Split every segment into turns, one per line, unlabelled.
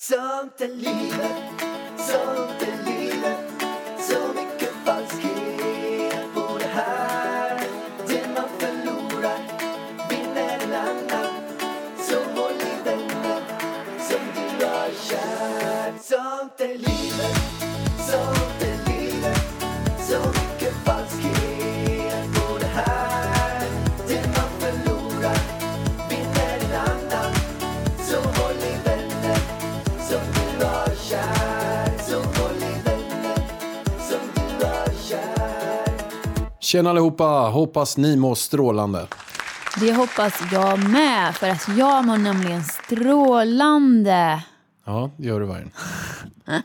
Sånt är livet, sånt
Tjena allihopa, hoppas ni mår strålande.
Det hoppas jag med, för att jag mår nämligen strålande.
Ja, det gör du Vargen.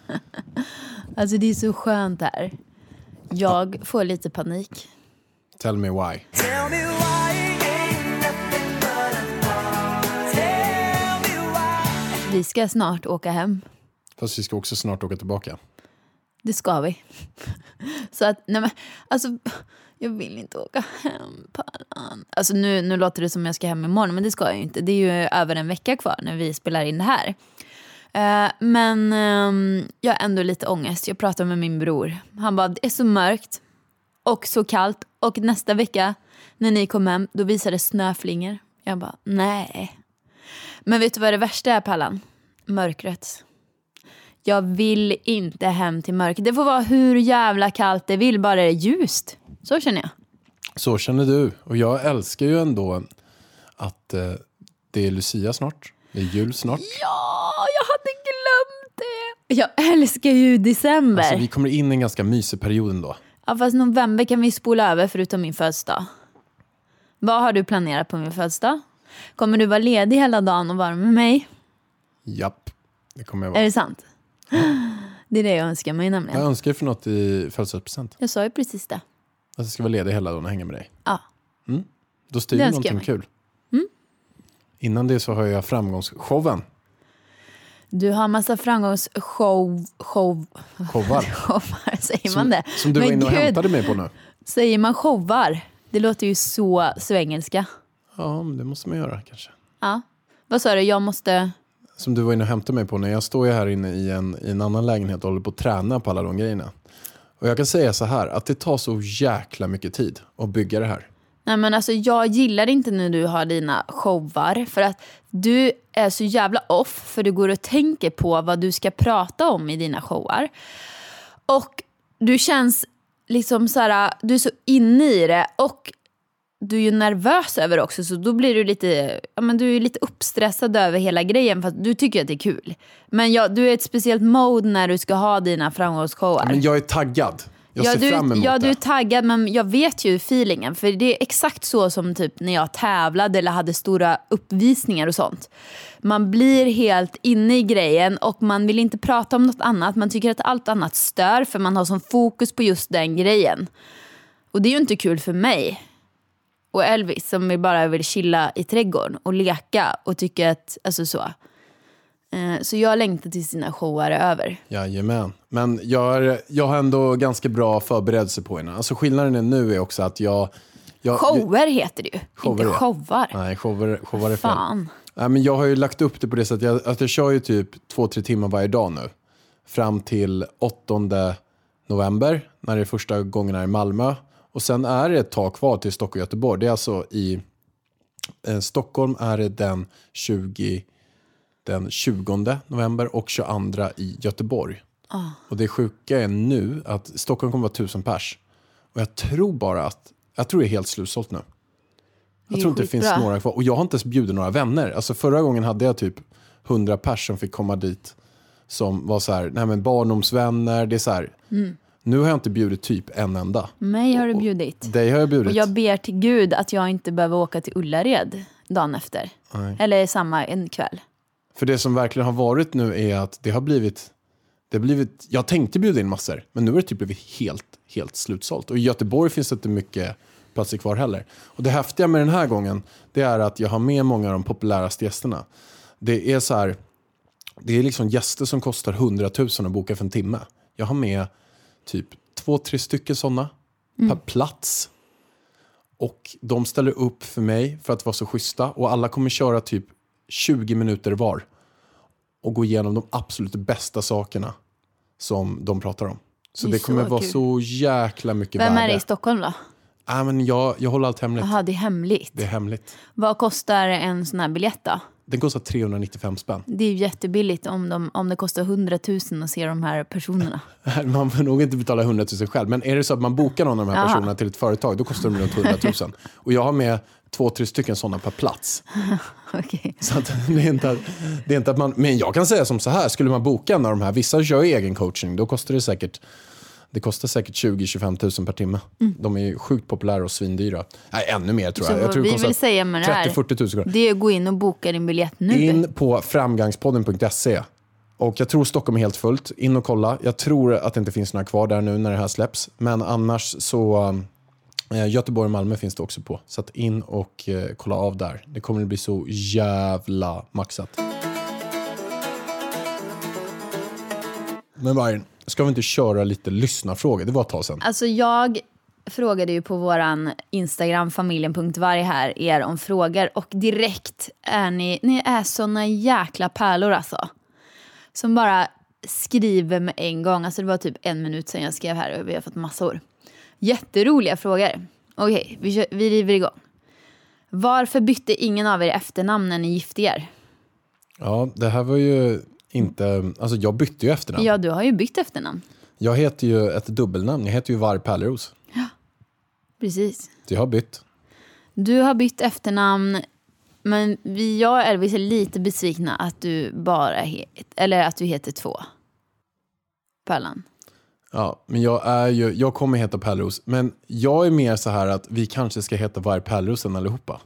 Alltså det är så skönt här. Jag får lite panik.
Tell me why.
Tell me why
Vi ska snart åka hem.
Fast vi ska också snart åka tillbaka.
Det ska vi. Så att, nej men, alltså, jag vill inte åka hem, Pallan. Alltså nu, nu låter det som jag ska hem imorgon, men det ska jag ju inte. Det är ju över en vecka kvar när vi spelar in det här. Uh, men um, jag har ändå lite ångest. Jag pratade med min bror. Han bara, det är så mörkt och så kallt och nästa vecka när ni kom hem, då visade det snöflingor. Jag bara, nej. Men vet du vad det värsta är, Pallan? Mörkret. Jag vill inte hem till mörker. Det får vara hur jävla kallt det vill, bara det är ljust. Så känner jag.
Så känner du. Och jag älskar ju ändå att eh, det är Lucia snart. Det är jul snart.
Ja, jag hade glömt det. Jag älskar ju december.
Alltså, vi kommer in i en ganska mysig period ändå.
Ja, fast november kan vi spola över förutom min födelsedag. Vad har du planerat på min födelsedag? Kommer du vara ledig hela dagen och vara med mig?
Japp, det kommer jag
Är
vara.
det sant? Det är det jag önskar mig nämligen.
Jag önskar för något i födelsedagspresent.
Jag sa ju precis det.
Att jag ska vara ledig hela dagen och hänga med dig.
Ja.
Då styr
Det jag
någonting kul. Innan det så har jag framgångsshowen.
Du har massa framgångsshow... Show,
Showar.
showar, säger
Som,
man det?
som du var
Men
inne och
gud,
hämtade mig på nu.
Säger man showar? Det låter ju så svengelska.
Ja, men det måste man göra kanske.
Ja. Vad sa du? Jag måste...
Som du var inne och hämtade mig på när jag står ju här inne i en, i en annan lägenhet och håller på att träna på alla de grejerna. Och jag kan säga så här, att det tar så jäkla mycket tid att bygga det här.
Nej men alltså jag gillar inte när du har dina showar för att du är så jävla off för du går och tänker på vad du ska prata om i dina showar. Och du känns liksom så här, du är så inne i det och du är ju nervös över det också så då blir du lite, ja men du är lite uppstressad över hela grejen för att du tycker att det är kul. Men ja, du är i ett speciellt mode när du ska ha dina framgångsshower.
Men jag är taggad. Jag
ja,
ser
du,
fram emot
ja,
det.
du är taggad men jag vet ju feelingen. För det är exakt så som typ när jag tävlade eller hade stora uppvisningar och sånt. Man blir helt inne i grejen och man vill inte prata om något annat. Man tycker att allt annat stör för man har som fokus på just den grejen. Och det är ju inte kul för mig. Och Elvis som bara vill chilla i trädgården och leka och tycker att, alltså så. Eh, Så jag längtar tills sina shower är över.
Jajamän. Men jag, är, jag har ändå ganska bra förberedelse på henne. Alltså skillnaden är nu är också att jag... jag
Shower heter det ju,
Shower,
inte showar.
Nej, shower, shower är fel.
Fan.
Nej, men jag har ju lagt upp det på det sättet jag, att jag kör ju typ två, tre timmar varje dag nu. Fram till 8 november, när det är första gången i Malmö. Och sen är det ett tag kvar till Stockholm och Göteborg. Det är alltså i eh, Stockholm är det den 20, den 20 november och 22 i Göteborg. Och det sjuka är nu att Stockholm kommer vara tusen pers. Och jag tror bara att, jag tror det är helt slutsålt nu. Jag tror inte det finns några kvar. Och jag har inte ens bjudit några vänner. Alltså förra gången hade jag typ 100 pers som fick komma dit. Som var så här, nej men barndomsvänner. Det är så här,
Mm.
Nu har jag inte bjudit typ en enda.
Mig har du bjudit.
Dig har jag
Och
bjudit.
jag ber till Gud att jag inte behöver åka till Ullared dagen efter. Eller samma en kväll.
För det som verkligen har varit nu är att det har blivit, det har blivit jag tänkte bjuda in massor, men nu har det typ blivit helt, helt slutsålt. Och i Göteborg finns det inte mycket platser kvar heller. Och det häftiga med den här gången, det är att jag har med många av de populäraste gästerna. Det är så här, det är liksom gäster som kostar 100 000 att boka för en timme. Jag har med typ två, tre stycken sådana per plats. Och de ställer upp för mig för att vara så schyssta. Och alla kommer köra typ 20 minuter var. och gå igenom de absolut bästa sakerna som de pratar om. Så
Det
det,
är
kommer
så
vara
kul.
så jäkla mycket
Vem är
värde.
det i Stockholm då?
Nej, men jag, jag håller allt hemligt.
Jaha, det är hemligt.
Det är hemligt.
Vad kostar en sån här biljett då?
Den kostar 395 spänn.
Det är ju jättebilligt om, de, om det kostar 100 000 att se de här personerna.
Man får nog inte betala 100 000 själv. Men är det så att man bokar någon av de här personerna till ett företag, då kostar de runt 100 000. Och jag har med två, tre stycken sådana per plats.
Okej.
Så att det, är inte, det är inte att man... Men jag kan säga som så här, skulle man boka en av de här, vissa kör ju egen coaching, då kostar det säkert det kostar säkert 20-25 000 per timme. De är ju sjukt populära och svindyra. Nej, ännu mer tror
Så
jag. jag
vad
tror
vi vill säga med det här,
30-40 000 kronor.
det är att gå in och boka din biljett nu.
In på framgangspodden.se. Och jag tror Stockholm är helt fullt. In och kolla. Jag tror att det inte finns några kvar där nu när det här släpps. Men annars så eh, Göteborg och Malmö finns det också på. Så in och eh, kolla av där. Det kommer att bli så jävla maxat. Men Vargen, ska vi inte köra lite lyssnarfrågor? Det var ett tag sedan.
Alltså jag frågade ju på våran Instagram, familjen.varg här, er om frågor och direkt är ni, ni är såna jäkla pärlor alltså. Som bara skriver med en gång. Alltså det var typ en minut sedan jag skrev här och vi har fått massor. Jätteroliga frågor. Okej, vi, kör- vi river igång. Varför bytte ingen av er efternamn när ni gifte er?
Ja, det här var ju inte... Alltså jag bytte ju efternamn.
Ja, du har ju bytt efternamn.
Jag heter ju ett dubbelnamn. Jag heter ju Varg Pärleros.
Precis.
Så jag har bytt.
Du har bytt efternamn, men vi, jag och Elvis är lite besvikna att du bara heter, eller att du heter två. Pärlan.
Ja, men jag, är ju, jag kommer heta Pärleros. Men jag är mer så här att vi kanske ska heta Varg Pärlerosen allihopa.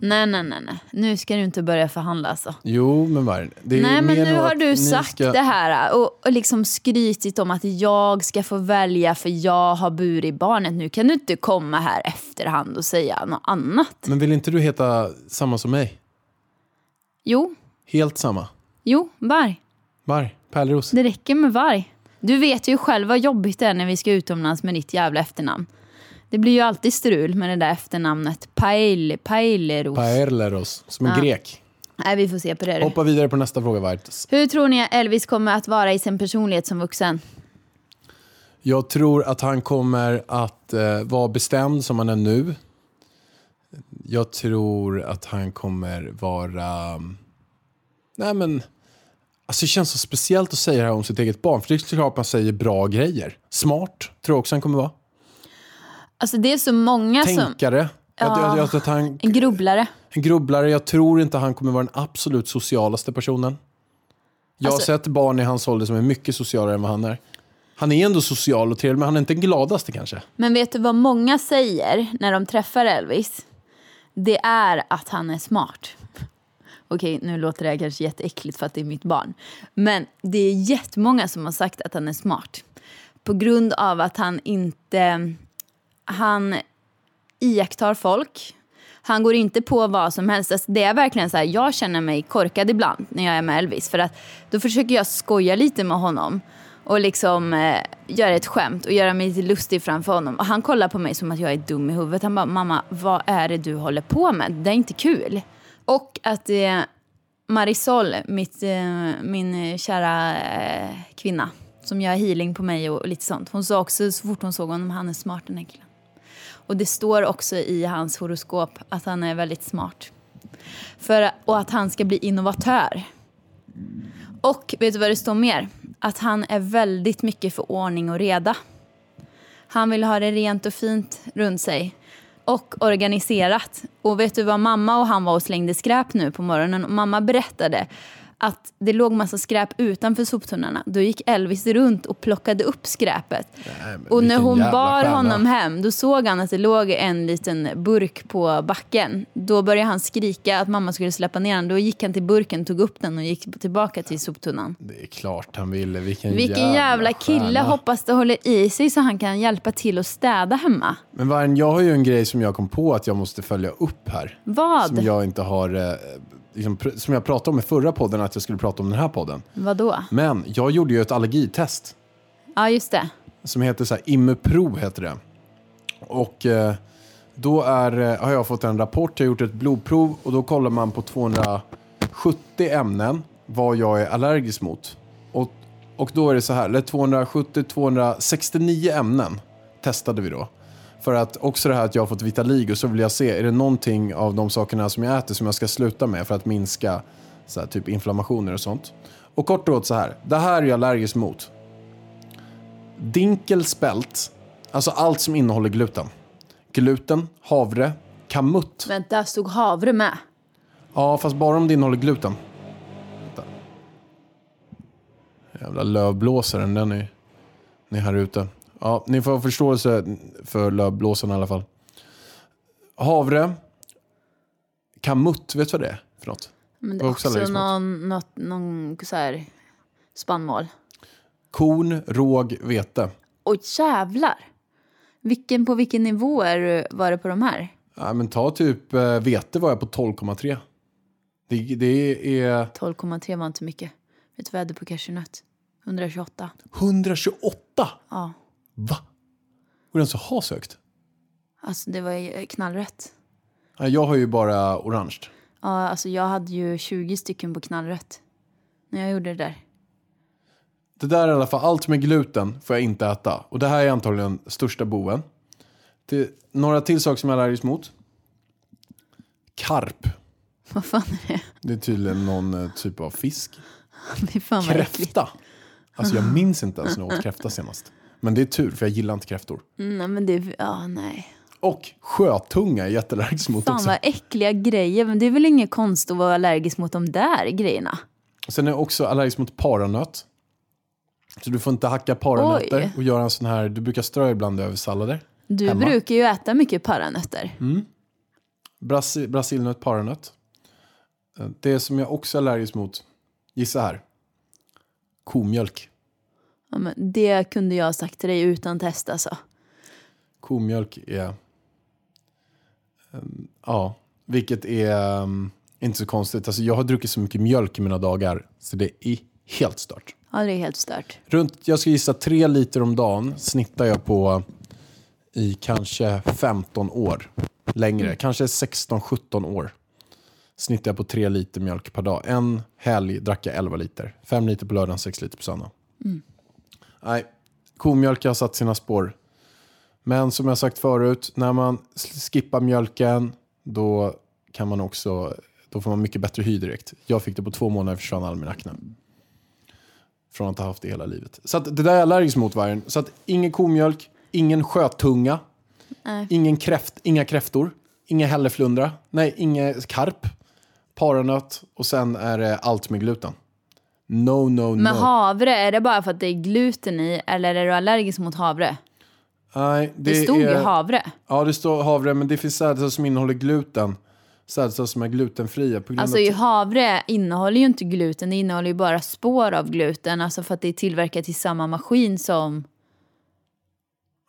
Nej, nej, nej, nej. Nu ska du inte börja förhandla alltså.
Jo, men Varg. Det är
Nej, men nu har du sagt
ska-
det här och, och liksom skrytit om att jag ska få välja för jag har burit barnet. Nu kan du inte komma här efterhand och säga något annat.
Men vill inte du heta samma som mig?
Jo,
Helt samma.
jo, varg.
Varg, Pärleros.
Det räcker med varg. Du vet ju själv vad jobbigt det är när vi ska utomlands med ditt jävla efternamn. Det blir ju alltid strul med det där efternamnet. Pail, Paileros.
Paerleros, som en grek.
Nej, vi får se på det.
Hoppa vidare på nästa fråga, Varg.
Hur tror ni att Elvis kommer att vara i sin personlighet som vuxen?
Jag tror att han kommer att eh, vara bestämd som han är nu. Jag tror att han kommer vara... Nej men... Alltså det känns så speciellt att säga det här om sitt eget barn. För det är klart man säger bra grejer. Smart tror jag också han kommer vara.
Alltså det är så många som...
Tänkare. Jag, jag, jag, han,
En grubblare.
en grubblare. Jag tror inte han kommer vara den absolut socialaste personen. Jag
Alltså-
har sett barn i hans ålder som är mycket socialare än vad han är. Han är ändå social och trevlig, men han är inte den gladaste kanske.
Men vet du vad många säger när de träffar Elvis? Det är att han är smart. Okej, nu låter det här kanske jätteäckligt för att det är mitt barn. Men det är jättemånga som har sagt att han är smart. På grund av att han inte... Han iakttar folk. Han går inte på vad som helst. Alltså det är verkligen så här, jag känner mig korkad ibland när jag är med Elvis. För att då försöker jag skoja lite med honom. Och liksom eh, göra ett skämt och göra mig lite lustig framför honom. Och han kollar på mig som att jag är dum i huvudet. Han bara, mamma vad är det du håller på med? Det är inte kul. Och att eh, Marisol, mitt, eh, min eh, kära eh, kvinna som gör healing på mig och, och lite sånt. Hon sa också så fort hon såg honom, han är smart den här killen. Och det står också i hans horoskop att han är väldigt smart. För, och att han ska bli innovatör. Och vet du vad det står mer? Att han är väldigt mycket för ordning och reda. Han vill ha det rent och fint runt sig. Och organiserat. Och vet du vad mamma och han var och slängde skräp nu på morgonen? Och mamma berättade att det låg massa skräp utanför soptunnorna. Då gick Elvis runt och plockade upp skräpet.
men
och när hon bar
stjärna.
honom hem, då såg han att det låg en liten burk på backen. Då började han skrika att mamma skulle släppa ner den. Då gick han till burken, tog upp den och gick tillbaka till soptunnan.
Det är klart han ville. Vilken,
Vilken jävla kille.
stjärna.
Hoppas det håller i sig så han kan hjälpa till att städa hemma.
Men Vargen, jag har ju en grej som jag kom på att jag måste följa upp här.
Vad?
Som jag inte har... Eh, liksom, som jag pratade om i förra podden att jag skulle prata om den här podden.
Vadå?
Men jag gjorde ju ett allergitest.
Ja, just det.
som heter så här, Immupro heter det. Och eh, då är, eh, har jag fått en rapport, jag har gjort ett blodprov och då kollar man på 270 ämnen vad jag är allergisk mot. Och, och då är det så här, är 270-269 ämnen testade vi då. För att också det här att jag har fått vitaligo så vill jag se, är det någonting av de sakerna som jag äter som jag ska sluta med för att minska så här, typ inflammationer och sånt. Och kort och gott så här, det här är jag allergisk mot. Dinkelspelt, alltså allt som innehåller gluten. Gluten, havre, kamutt.
Vänta, stod havre med?
Ja, fast bara om det innehåller gluten. Vänta. Jävla lövblåsaren, den är, den är här ute. Ja, ni får ha förståelse för lövblåsaren i alla fall. Havre, kamutt, vet du vad det är för något?
Men det är
också
också, någon, något, någon så här spannmål.
Korn, råg, vete.
Oj jävlar! Vilken, på vilken nivå är du, var det på de här?
Ja, men ta typ eh, vete var jag på 12,3. Det, det är
12,3 var inte mycket. Vet du vad jag hade på cashewnöt? 128.
128!
Ja,
Va? Går den så ha så högt?
alltså det var ju knallrött.
Ja, Jag har ju bara orange.
Ja, alltså jag hade ju 20 stycken på knallrött. När jag gjorde det där.
Det där är i alla fall, allt med gluten får jag inte äta. Och det här är antagligen största boven. Det, några till saker som jag är allergisk mot. Karp.
Vad fan är det?
Det är tydligen någon eh, typ av fisk.
Fy fan vad äckligt.
Kräfta. Alltså jag minns inte ens när jag åt kräfta senast. Men det är tur, för jag gillar inte kräftor.
Mm, nej, men det, ja nej.
Och sjötunga är jag jätteallergisk mot
Fan
också.
vad äckliga grejer. Men det är väl inget konst att vara allergisk mot de där grejerna?
Sen är jag också allergisk mot paranöt. Så du får inte hacka paranötter
Oj.
och göra en sån här, du brukar strö ibland över sallader.
Du
Hemma.
brukar ju äta mycket paranötter.
Brasi, brasilnöt, paranöt. Eh, Det som jag också är allergisk mot, gissa här. Komjölk.
Ja, men det kunde jag ha sagt till dig utan test alltså.
Komjölk är... em, ja, vilket är em, inte så konstigt. Alltså jag har druckit så mycket mjölk i mina dagar så det är helt stört.
Ja, det är helt stört.
Runt, jag ska gissa tre liter om dagen snittar jag på i kanske 15 år. Längre, kanske 16-17 år. Snittar jag på tre liter mjölk per dag. En helg drack jag 11 liter. Fem liter på lördagen, sex liter på söndag. Nej, komjölk har satt sina spår. Men som jag sagt förut, när man skippar mjölken då kan man också då får man mycket bättre hy direkt. Jag fick det på två månader försvann all min akne. Från att ha haft det hela livet. Så att det där är jag allergisk mot vargen. Så att ingen komjölk, ingen sjötunga,
Nej.
ingen kräft, inga kräftor, inga hälleflundra, nej, inget karp, paranöt och sen är det allt med gluten. No, no,
Men
no.
havre, är det bara för att det är gluten i eller är du allergisk mot havre?
nej,
Det, stod
är,
ju havre.
Ja, det står havre, men det finns sädesslag som innehåller gluten. Sädesslag som är glutenfria. På grund
Alltså i havre innehåller ju inte gluten, det innehåller ju bara spår av gluten. Alltså för att det är tillverkat i samma maskin som...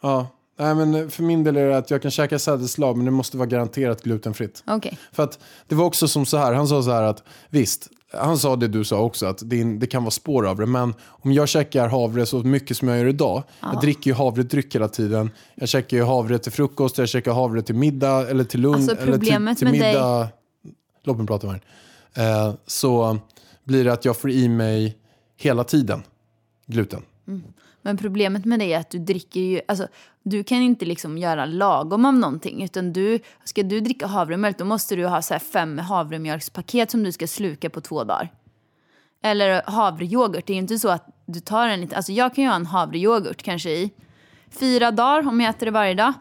Ja, nej, men för min del är det att jag kan käka sädesslag men det måste vara garanterat glutenfritt.
Okej.
För att det var också som så här, han sa så här att visst, han sa det du sa också att det, kan vara spår av det, men om jag käkar havre så mycket som jag gör idag, jag dricker ju havredryck hela tiden, jag käkar ju havre till frukost, jag käkar havre till middag eller till lunch,
Alltså,
eller till,
problemet
till
med dig-
middag, låt mig prata med eh, så blir det att jag får i mig hela tiden gluten.
Men problemet med det är att du dricker ju, alltså du kan inte liksom göra lagom av någonting utan du, ska du dricka havremjölk då måste du ha så här fem havremjölkspaket som du ska sluka på två dagar. Eller havrejoghurt, det är ju inte så att du tar en liten, alltså jag kan ju ha en havrejoghurt kanske i fyra dagar om jag äter det varje dag.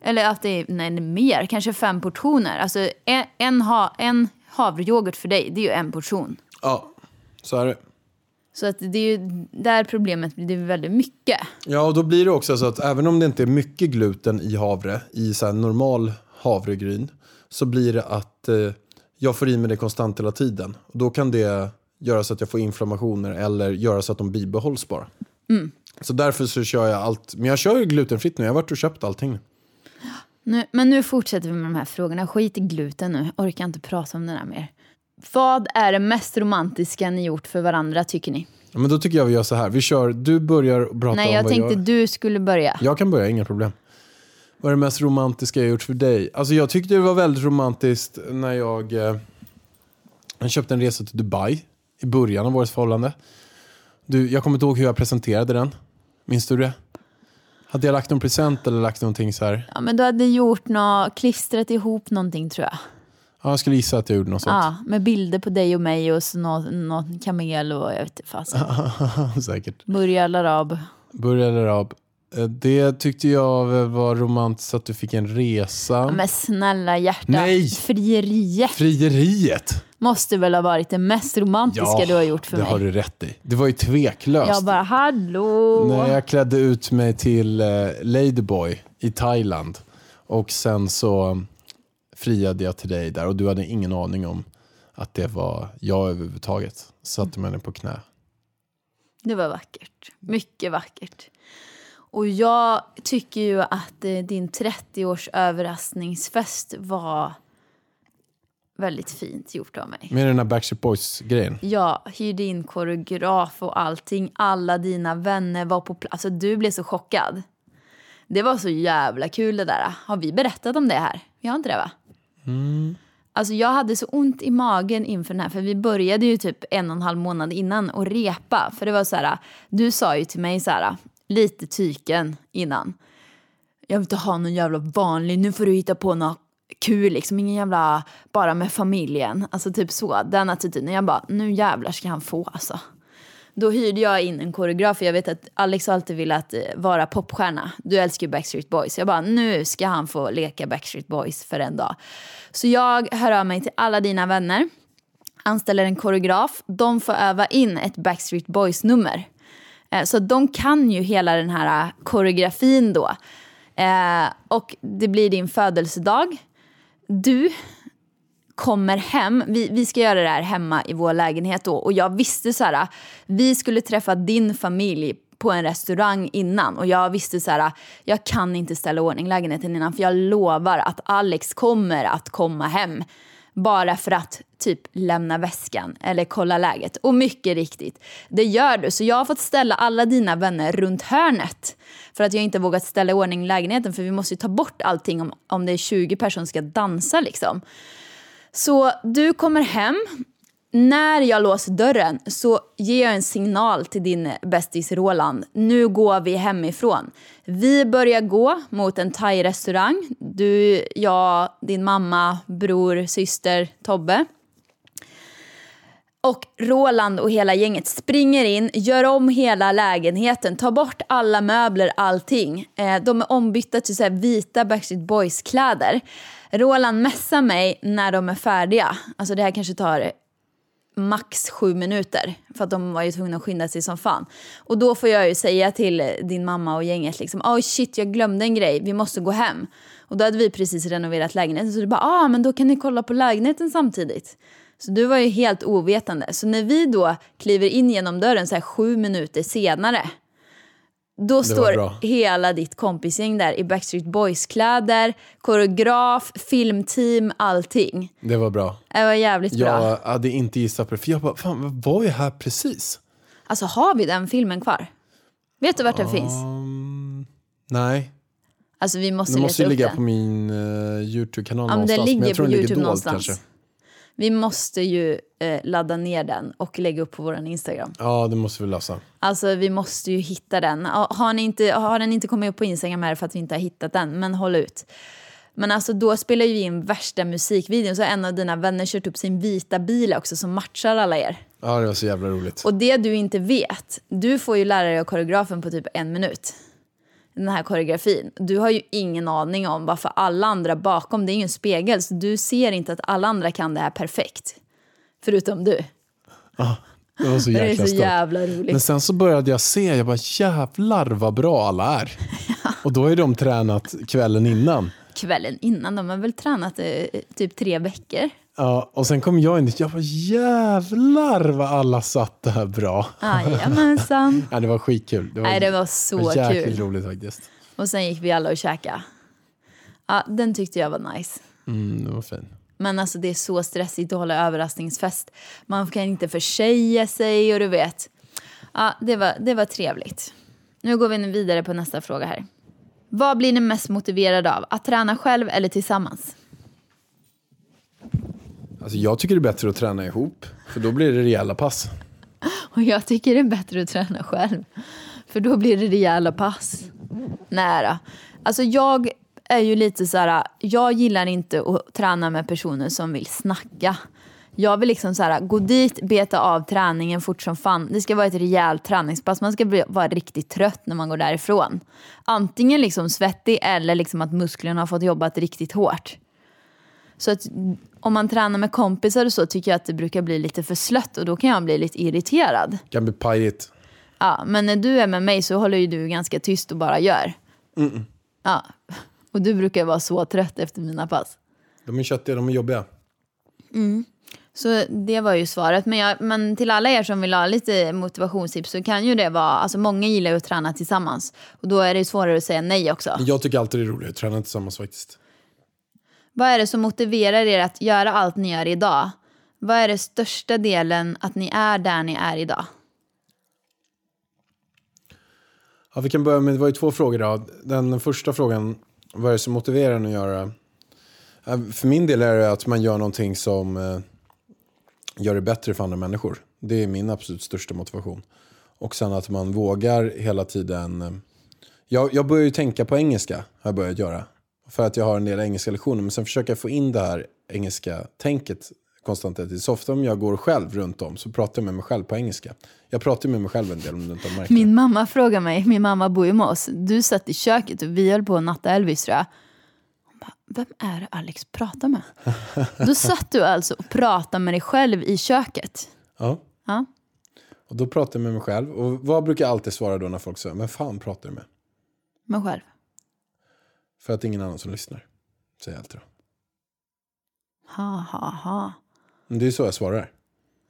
Eller att det är, nej mer, kanske fem portioner. Alltså en, en, ha, en havrejoghurt för dig, det är ju en portion.
Ja, så är det.
Så att det är ju där problemet blir, det är väldigt mycket.
Ja, och då blir det också så att även om det inte är mycket gluten i havre, i så normal havregryn, så blir det att eh, jag får i mig det konstant hela tiden. Och då kan det göra så att jag får inflammationer eller göra så att de bibehålls bara. Så därför så kör jag allt. Men jag kör ju glutenfritt nu. Jag har varit och köpt allting.
Nu, men nu fortsätter vi med de här frågorna. Skit i gluten nu. Orkar inte prata om det där mer. Vad är det mest romantiska ni gjort för varandra tycker ni?
Ja, men då tycker jag vi gör så här. Vi kör, du börjar prata
Nej,
om
jag
vad
tänkte
jag...
du skulle börja.
Jag kan börja, inga problem. Vad är det mest romantiska jag gjort för dig? Alltså jag tyckte det var väldigt romantiskt när jag, eh, jag köpte en resa till Dubai i början av vårt förhållande. Du, jag kommer inte ihåg hur jag presenterade den. Minns du det? Hade jag lagt någon present eller lagt någonting så här?
Ja, men du hade gjort något, klistrat ihop någonting tror jag.
Ja, jag skulle gissa att jag gjorde något sånt.
Ja, med bilder på dig och mig och någon, någon kamel och jag vet inte fasen.
Säkert.
Burj Al Arab.
Burj Al Arab. Eh, Det tyckte jag var romantiskt att du fick en resa.
Men snälla hjärta,
Nej!
frieriet
Frieriet!
måste väl ha varit det mest romantiska du har gjort för
det
mig.
har du rätt i. Det var ju tveklöst.
Jag bara, hallå!
När jag klädde ut mig till eh, Ladyboy i Thailand och sen så friade jag till dig där och du hade ingen aning om att det var jag överhuvudtaget. Satte mig ner på knä.
Det var vackert. Mycket vackert. Och jag tycker ju att eh, din 30-års överraskningsfest var väldigt fint gjort av mig.
Med den här Backstreet Boys-grejen.
Jag hyrde in koreograf och allting. Alla dina vänner var på plats. Alltså, du blev så chockad. Det var så jävla kul det där. Har vi berättat om det här? Vi har inte det va? Mm. Alltså jag hade så ont i magen inför den här, för vi började ju typ en och en halv månad innan och repa. För det var så här, du sa ju till mig så här, lite tyken innan. Jag vill inte ha någon jävla vanlig, nu får du hitta på något kul liksom, ingen jävla bara med familjen. Alltså typ så, den attityden. Jag bara, nu jävlar ska han få alltså. Då hyrde jag in en koreograf, för jag vet att Alex har alltid velat att vara popstjärna. Du älskar ju Backstreet Boys. Jag bara, nu ska han få leka Backstreet Boys för en dag. Så jag hör av mig till alla dina vänner, anställer en koreograf. De får öva in ett Backstreet Boys-nummer. Eh, så de kan ju hela den här eh, koreografin då. Och det blir din födelsedag. Du kommer hem, vi, vi ska göra det här hemma i vår lägenhet då och jag visste så här, vi skulle träffa din familj på en restaurang innan och jag visste så här, jag kan inte ställa i ordning lägenheten innan för jag lovar att Alex kommer att komma hem bara för att typ lämna väskan eller kolla läget. Och mycket riktigt, det gör du. Så jag har fått ställa alla dina vänner runt hörnet för att jag inte vågat ställa i ordning lägenheten för vi måste ju ta bort allting om, om det är 20 personer som ska dansa liksom. Så du kommer hem. När jag låser dörren så ger jag en signal till din bästis Roland. Nu går vi hemifrån. Vi börjar gå mot en thai-restaurang. Du, jag, din mamma, bror, syster, Tobbe. Och Roland och hela gänget springer in, gör om hela lägenheten, tar bort alla möbler, allting. Eh, de är ombytta till så här vita Backstreet Boys-kläder. Roland messar mig när de är färdiga. Alltså det här kanske tar max sju minuter. För att de var ju tvungna att skynda sig som fan. Och då får jag ju säga till din mamma och gänget liksom, oh shit jag glömde en grej, vi måste gå hem. Och då hade vi precis renoverat lägenheten så du bara, ah men då kan ni kolla på lägenheten samtidigt. Så du var ju helt ovetande. Så när vi då kliver in genom dörren så här sju minuter senare. Då står hela ditt kompisgäng där i Backstreet Boys-kläder, koreograf, filmteam, allting.
Det var bra.
Det var jävligt bra.
Jag hade inte gissat på det, för jag bara, fan, var ju här precis?
Alltså har vi den filmen kvar? Vet du vart den finns?
Um, nej,
Alltså vi måste leta
måste ju ligga
den.
på min uh, YouTube-kanal
Ja, men den
någonstans.
ligger
jag tror
på
den
Youtube
dold
någonstans.
kanske.
Vi måste ju eh, ladda ner den och lägga upp på vår Instagram.
Ja, det måste vi lösa.
Alltså vi måste ju hitta den. Har, ni inte, har den inte kommit upp på Instagram är det för att vi inte har hittat den, men håll ut. Men alltså då spelar vi in värsta musikvideon så har en av dina vänner kört upp sin vita bil också som matchar alla er.
Ja, det var så jävla roligt.
Och det du inte vet, du får ju lära dig av koreografen på typ en minut. Den här koreografin. Du har ju ingen aning om varför alla andra bakom, det är ingen spegel, så du ser inte att alla andra kan det här perfekt. Förutom du.
Det var så
Det är
jäkla
så jävla roligt.
Men sen så började jag se, jag bara jävlar vad bra alla är. Och då har ju de tränat kvällen innan.
Kvällen innan, de har väl tränat eh, typ tre veckor.
Ja, och sen kom jag in dit, jag bara jävlar vad alla satt där bra.
Jajamensan.
Ja, det var skitkul. Det var,
Nej, det var så
det var jäkligt
kul.
roligt faktiskt.
Och sen gick vi alla och käkade. Ja, den tyckte jag var nice.
Mm, det var fint.
Men alltså det är så stressigt att hålla överraskningsfest. Man kan inte försäga sig och du vet. Ja, det var, det var trevligt. Nu går vi vidare på nästa fråga här. Vad blir ni mest motiverade av? Att träna själv eller tillsammans?
Alltså jag tycker det är bättre att träna ihop. För då blir det rejäla pass.
Och jag tycker det är bättre att träna själv. För då blir det rejäla pass. Nära. Alltså jag är ju lite så här, jag gillar inte att träna med personer som vill snacka. Jag vill liksom så här, gå dit, beta av träningen fort som fan. Det ska vara ett rejält träningspass. Man ska bli, vara riktigt trött när man går därifrån. Antingen liksom svettig eller liksom att musklerna har fått jobbat riktigt hårt. Så att om man tränar med kompisar och så tycker jag att det brukar bli lite för slött och då kan jag bli lite irriterad.
Kan bli pajigt.
Ja, men när du är med mig så håller ju du ganska tyst och bara gör. Ja, och du brukar vara så trött efter mina pass.
De är köttiga, de är jobbiga.
Så det var ju svaret. Men, jag, men till alla er som vill ha lite motivationstips så kan ju det vara, alltså många gillar ju att träna tillsammans. Och då är det svårare att säga nej också.
Jag tycker alltid det är roligt att träna tillsammans faktiskt.
Vad är det som motiverar er att göra allt ni gör idag? Vad är det största delen att ni är där ni är idag?
Ja, vi kan börja med, det var ju två frågor då. Den första frågan, vad är det som motiverar en att göra? För min del är det att man gör någonting som eh, gör det bättre för andra människor. Det är min absolut största motivation. Och sen att man vågar hela tiden. Eh, jag, jag börjar ju tänka på engelska, har jag börjat göra. För att jag har en del engelska lektioner. Men sen försöker jag få in det här engelska tänket konstant. Så ofta om jag går själv runt om så pratar jag med mig själv på engelska. Jag pratar med mig själv en del om du inte har märkt.
Min mamma frågar mig, min mamma bor ju med oss. Du satt i köket och vi höll på att natta Elvis tror jag. Hon bara, vem är det Alex pratar med? Då satt du alltså och pratade med dig själv i köket.
Ja.
Ja.
Och då pratar jag med mig själv. Och vad brukar jag alltid svara då när folk säger, men fan pratar du med?
Med själv.
För att det är ingen annan som lyssnar. Säger jag alltid då.
Ha, ha, ha.
Men det är så jag svarar.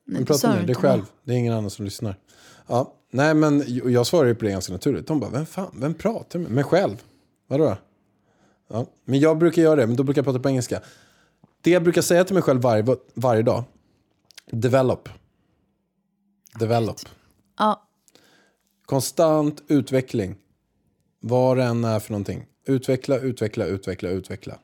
Men
det
prata med dig själv. Det är ingen annan som lyssnar. Ja, nej men jag svarar ju på det ganska naturligt. De bara, vem fan, vem pratar med mig själv? Vadå? Ja, men jag brukar göra det, men då brukar jag prata på engelska. Det jag brukar säga till mig själv varje, varje dag. Develop. Develop.
Ja,
Konstant utveckling. Vad det än är för någonting. Utveckla, utveckla, utveckla, utveckla.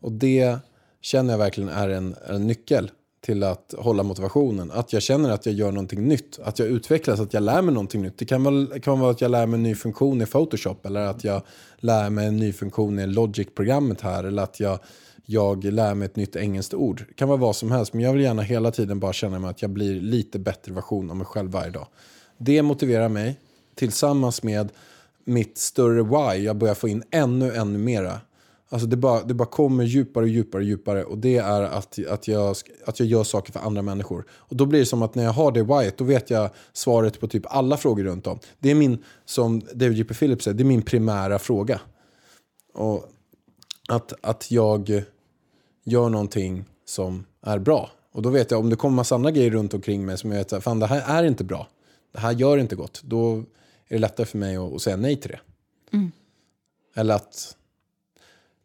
Och det känner jag verkligen är en, är en nyckel till att hålla motivationen. Att jag känner att jag gör någonting nytt. Att jag utvecklas, att jag lär mig någonting nytt. Det kan, väl, kan vara att jag lär mig en ny funktion i Photoshop. Eller att jag lär mig en ny funktion i Logic-programmet här. Eller att jag, jag lär mig ett nytt engelskt ord. Det kan vara vad som helst. Men jag vill gärna hela tiden bara känna mig att jag blir lite bättre version av mig själv varje dag. Det motiverar mig tillsammans med mitt större why. Jag börjar få in ännu, ännu mera. Alltså det bara, det bara kommer djupare och djupare och djupare. Och det är att, att, jag, att jag gör saker för andra människor. Och då blir det som att när jag har det whyet, då vet jag svaret på typ alla frågor runt om. Det är min, som David J.P. Phillips säger, det är min primära fråga. Och att, att jag gör någonting som är bra. Och då vet jag, om det kommer massa andra grejer runt omkring mig som jag vet, fan det här är inte bra. Det här gör inte gott. Då är det lättare för mig att, att säga nej till det. Eller att...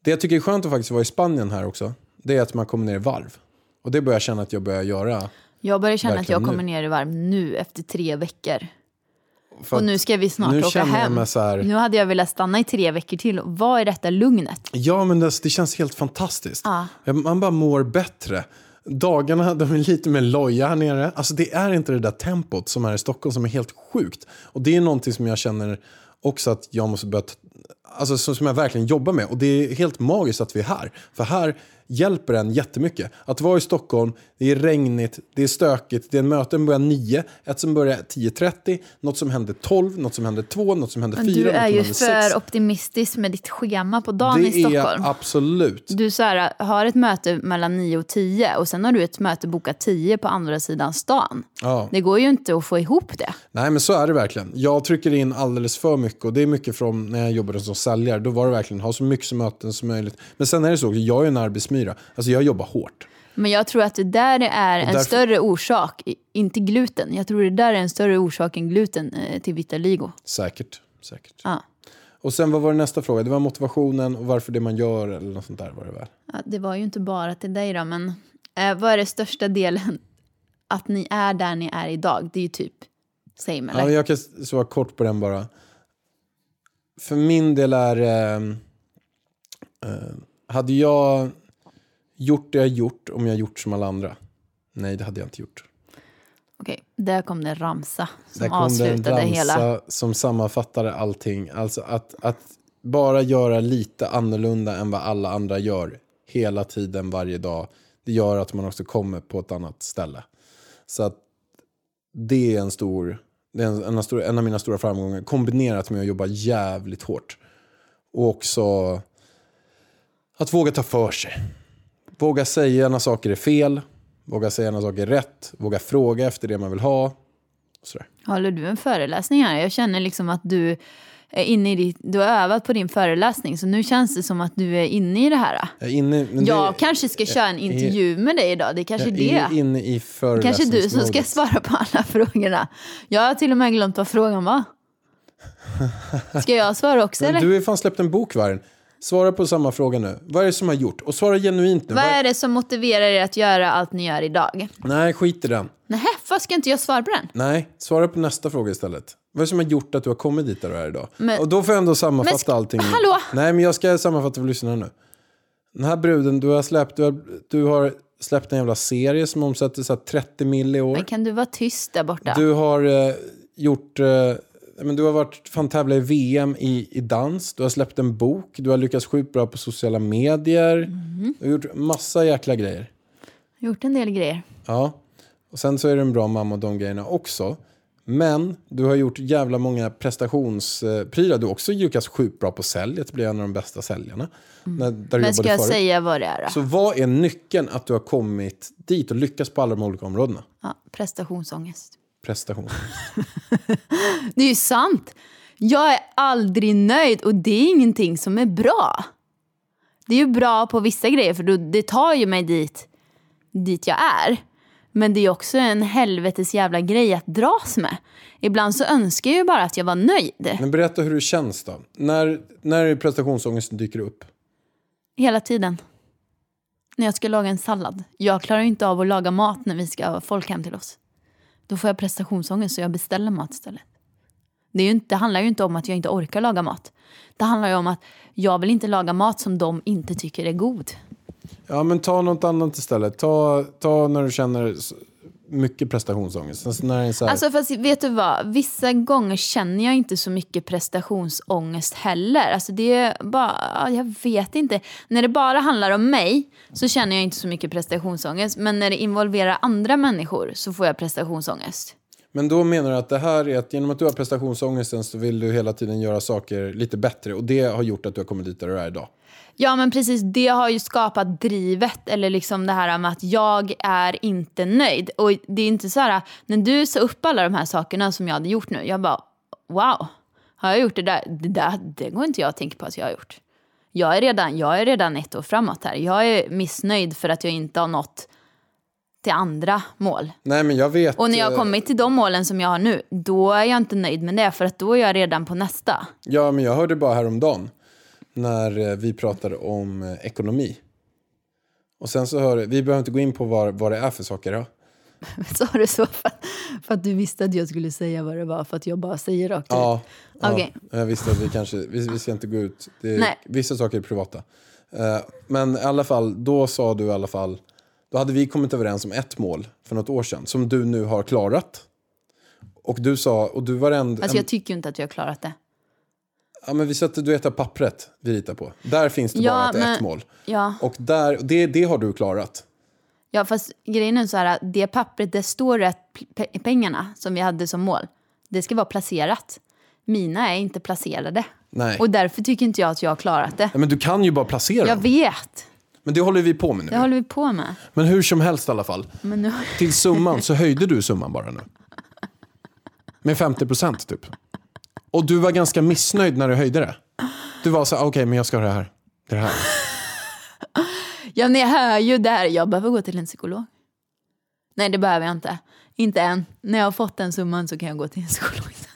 Det jag tycker är skönt att faktiskt vara i Spanien här också, det är att man kommer ner i varv. Och det börjar jag känna att jag börjar göra.
jag börjar känna att jag kommer
nu.
ner i varv nu efter tre veckor.
För
Och nu ska vi snart åka hem.
här-
Nu hade jag velat stanna i tre veckor till. Vad är detta lugnet?
Ja, men det, det känns helt fantastiskt.
Ja.
Man bara mår bättre. Dagarna de är lite mer loja här nere. Alltså det är inte det där tempot som är i Stockholm som är helt sjukt. Och det är någonting som jag känner också att jag måste börja... Alltså som som jag verkligen jobbar med. Och det är helt magiskt att vi är här. För här hjälper en jättemycket. Att vara i Stockholm, det är regnigt, det är stökigt, det är möten börjar 9, ett som börjar 10.30, något som händer 12, något som händer 2, något som händer 4,
Men du är
som
ju
händer 6.
för optimistisk med ditt schema på dagen
Det
i Stockholm.
är absolut.
Du så här, har ett möte mellan 9 och 10 och sen har du ett möte bokat 10 på andra sidan stan.
Ja.
Det går ju inte att få ihop det.
Nej men så är det verkligen. Jag trycker in alldeles för mycket och det är mycket från när jag jobbade som säljare. Då var det verkligen ha så mycket som möten som möjligt. Men sen är det så, jag är en arbetsmyra. Alltså jag jobbar hårt.
Men jag tror att det där är en
därför-
större orsak, inte gluten. Jag tror det där är en större orsak än gluten eh, till vitiligo.
Säkert. Säkert.
Ja.
Och sen vad var det nästa fråga? Det var motivationen och varför det man gör eller något sånt där var det väl.
Ja, det var ju inte bara till dig då, men eh, vad är det största delen att ni är där ni är idag? Det är ju typ same eller?
Ja, jag kan svara kort på den bara. För min del är... Eh, eh, hade jag... gjort det jag gjort om jag gjort som alla andra? Nej, det hade jag inte gjort.
Okej, där kom det en ramsa som
Där kom det en
avslutade
ramsa
hela.
som sammanfattade allting. Alltså att, att bara göra lite annorlunda än vad alla andra gör hela tiden, varje dag. Det gör att man också kommer på ett annat ställe. Så att det är en stor, det är en, en, stor, en av mina stora framgångar. Kombinerat med att jobba jävligt hårt. Och också att våga ta för sig. Våga säga när saker är fel. Våga säga när saker är rätt. Våga fråga efter det man vill ha. Sådär.
Håller du en föreläsning här? Jag känner liksom att du är inne i ditt, du har övat på din föreläsning så nu känns det som att du är inne i det här.
Jag, är inne,
Jag
det-
kanske ska köra en intervju med dig idag, det är kanske
jag
det.
är inne i
Kanske du som ska svara på alla frågorna. Jag har till och med glömt vad frågan var. Ska jag svara också eller?
du har ju fan släppt en bok, Vargen. Svara på samma fråga nu. Vad är det som har gjort? Och svara genuint nu.
Vad är det som motiverar er att göra allt ni gör idag?
Nej, skit i den.
Nej, vad ska inte jag svara på den?
Nej, svara på nästa fråga istället. Vad är det som har gjort att du har kommit dit där du är idag?
Men-
och då får jag ändå sammanfatta
Men
allting.
Hallå?
Nej, men jag ska sammanfatta för lyssnarna nu. Den här bruden, du har släppt, du har, du har släppt en jävla serie som omsätter så här 30 mil i år.
Men kan du vara tyst där borta?
Du har eh, gjort... Eh, men du har varit fan tävla i VM i, i dans. Du har släppt en bok. Du har lyckats sjukt bra på sociala medier.
Mhm.
Du har gjort massa jäkla grejer.
Gjort en del grejer.
Ja. Och sen så är du en bra mamma och de grejerna också. Men du har gjort jävla många prestationsprylar. Du har också lyckats sjukt bra på sälj. Att bli en av de bästa säljarna. När, där
Mm. Men ska jag
förut.
säga vad det är då?
Så vad är nyckeln att du har kommit dit och lyckats på alla de olika områdena?
Ja, prestationsångest.
Prestation.
Det är ju sant. Jag är aldrig nöjd och det är ingenting som är bra. Det är ju bra på vissa grejer för det tar ju mig dit, dit jag är. Men det är också en helvetes jävla grej att dras med. Ibland så önskar jag ju bara att jag var nöjd.
Men berätta hur det känns då. När, när prestationsångesten dyker upp?
Hela tiden. När jag ska laga en sallad. Jag klarar ju inte av att laga mat när vi ska ha folk hem till oss. Då får jag prestationsångest så jag beställer mat istället. Det, är ju inte, det handlar ju inte om att jag inte orkar laga mat. Det handlar ju om att jag vill inte laga mat som de inte tycker är god.
Ja, men ta något annat istället. Ta, ta när du känner mycket prestationsångest. Alltså när så här,
Alltså fast vet du vad, vissa gånger känner jag inte så mycket prestationsångest heller. Alltså det är bara, ja, jag vet inte. När det bara handlar om mig så känner jag inte så mycket prestationsångest. Men när det involverar andra människor så får jag prestationsångest.
Men då menar du att det här är att genom att du har prestationsångesten så vill du hela tiden göra saker lite bättre. Och det har gjort att du har kommit dit där du är idag.
Ja men precis, det har ju skapat drivet eller liksom det här med att jag är inte nöjd. Och det är inte så här, när du sa upp alla de här sakerna som jag hade gjort nu, jag bara wow, har jag gjort det där? Det, där, det går inte jag att tänka på att jag har gjort. Jag är, redan, jag är redan ett år framåt här. Jag är missnöjd för att jag inte har nått till andra mål.
Nej, men jag vet.
Och när jag har
eh,
kommit till de målen som jag har nu, då är jag inte nöjd med det för att då är jag redan på nästa.
Ja, men jag hörde bara häromdagen när eh, vi pratade om eh, ekonomi. Och sen så hör vi behöver inte gå in på vad, vad det är för saker. Ja.
Sa du så för att, för att du visste att jag skulle säga vad det var för att jag bara säger rakt ut?
Ja, ja,
Okej.
jag visste att vi kanske, vi, vi ska inte gå ut. Är-. Vissa saker är privata. Eh, men i alla fall, då sa du i alla fall, då hade vi kommit överens om ett mål för något år sedan som du nu har klarat. Och du sa, och du var en,
Alltså jag tycker ju inte att jag har klarat det.
Ja men vi sätter du vet det pappret vi ritar på. Där finns det
Ja,
bara ett,
men-
ett mål.
Ja,
Och där, det, det har du klarat.
ja fast grejen är så här, att det pappret, det står rätt pe- pengarna som vi hade som mål. Det ska vara placerat. Mina är inte placerade.
Nej.
Och därför tycker inte jag att jag har klarat det.
Ja, men du kan ju bara placera
Jag
dem.
vet,
Men det håller vi på med nu.
det håller vi på med.
Men hur som helst i alla fall.
Men nu,
Till summan så höjde du summan bara nu. Med 50 procent typ. Och du var ganska missnöjd när du höjde det. Du var så okej okej men jag ska ha det här. Det här.
ja, ni hör ju där, jag behöver gå till en psykolog. Nej, det behöver jag inte. Inte än. När jag har fått den summan så kan jag gå till en psykolog sen.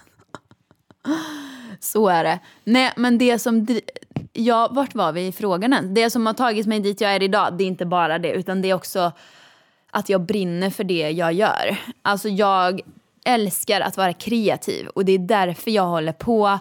Så är det. Nej, men det som... Ja, vart var vi i frågan än? Det som har tagit mig dit jag är idag, det är inte bara det, utan det är också att jag brinner för det jag gör. Alltså jag älskar att vara kreativ och det är därför jag håller på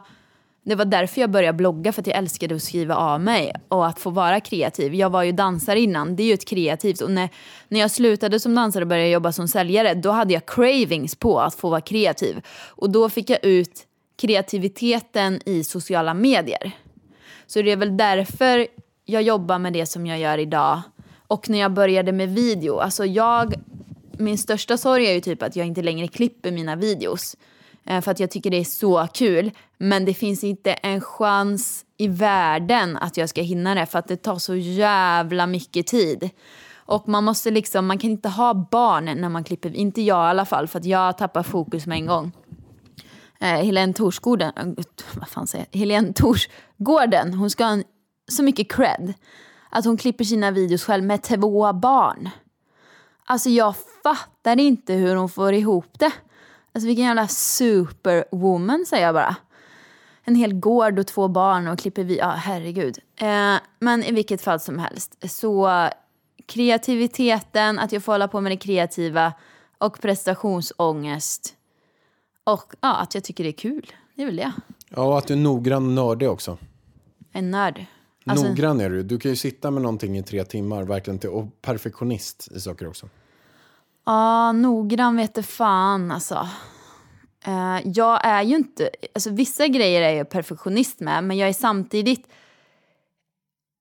Det var därför jag började blogga, för att jag älskade att skriva av mig och att få vara kreativ. Jag var ju dansare innan, det är ju ett kreativt. Och när, när jag slutade som dansare och började jobba som säljare, då hade jag cravings på att få vara kreativ. Och då fick jag ut kreativiteten i sociala medier. Så det är väl därför jag jobbar med det som jag gör idag. Och när jag började med video, alltså jag, min största sorg är ju typ att jag inte längre klipper mina videos. Eh, för att jag tycker det är så kul. Men det finns inte en chans i världen att jag ska hinna det för att det tar så jävla mycket tid. Och man måste liksom, man kan inte ha barn när man klipper, inte jag i alla fall för att jag tappar fokus med en gång. Eh, Helene Torsgården, eh, vad fan säger jag? Helene Torsgården, hon ska ha en, så mycket cred. Att hon klipper sina videos själv med två barn. Alltså jag fattar inte hur hon får ihop det. Alltså vilken jävla superwoman säger jag bara. En hel gård och två barn och klipper vi, ja herregud. Eh, men i vilket fall som helst. Så kreativiteten, att jag får hålla på med det kreativa och prestationsångest. Och ja, att jag tycker det är kul. Det är väl det.
Ja, och att du är noggrann och nördig också.
En nörd. Alltså,
Noggrann är du. Du kan ju sitta med någonting i tre timmar, verkligen. Till, och perfektionist i saker också.
Ja, noggrann vet fan alltså. Uh, jag är ju inte, alltså vissa grejer är jag perfektionist med men jag är samtidigt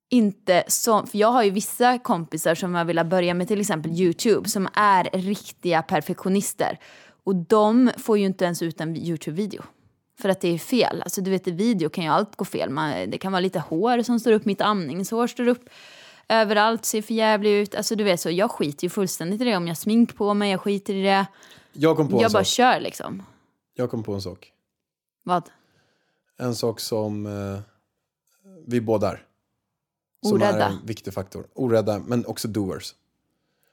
inte så, för jag har ju vissa kompisar som jag vill börja med till exempel Youtube som är riktiga perfektionister. Och de får ju inte ens ut en Youtube-video. För att det är fel. Alltså du vet i video kan ju allt gå fel. Man, det kan vara lite hår som står upp, mitt amningshår står upp. Överallt ser för jävligt ut. Alltså du vet så, jag skiter ju fullständigt i det. Om jag smink på mig, jag skiter i det.
Jag kom på
Jag bara
sak.
kör liksom.
Jag kom på en sak.
Vad?
En sak som eh, vi båda är. Som
Orädda.
är en viktig faktor. Orädda, men också doers.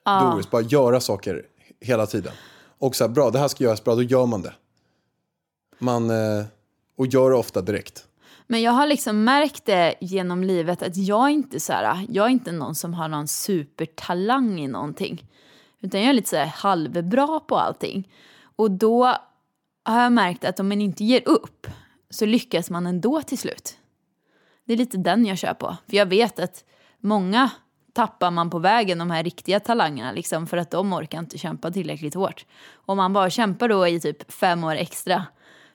Ja.
Doers, bara göra saker hela tiden. Och så här, bra, det här ska göras bra, då gör man det. Man, eh, och gör det ofta direkt.
Men jag har liksom märkt det genom livet att jag inte så här, jag är inte någon som har någon supertalang i någonting. Utan jag är lite så här halvbra på allting. Och då har jag märkt att om man inte ger upp så lyckas man ändå till slut. Det är lite den jag kör på. För jag vet att många tappar man på vägen, de här riktiga talangerna, liksom, för att de orkar inte kämpa tillräckligt hårt. Om man bara kämpar då i typ fem år extra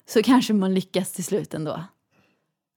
så kanske man lyckas till slut ändå.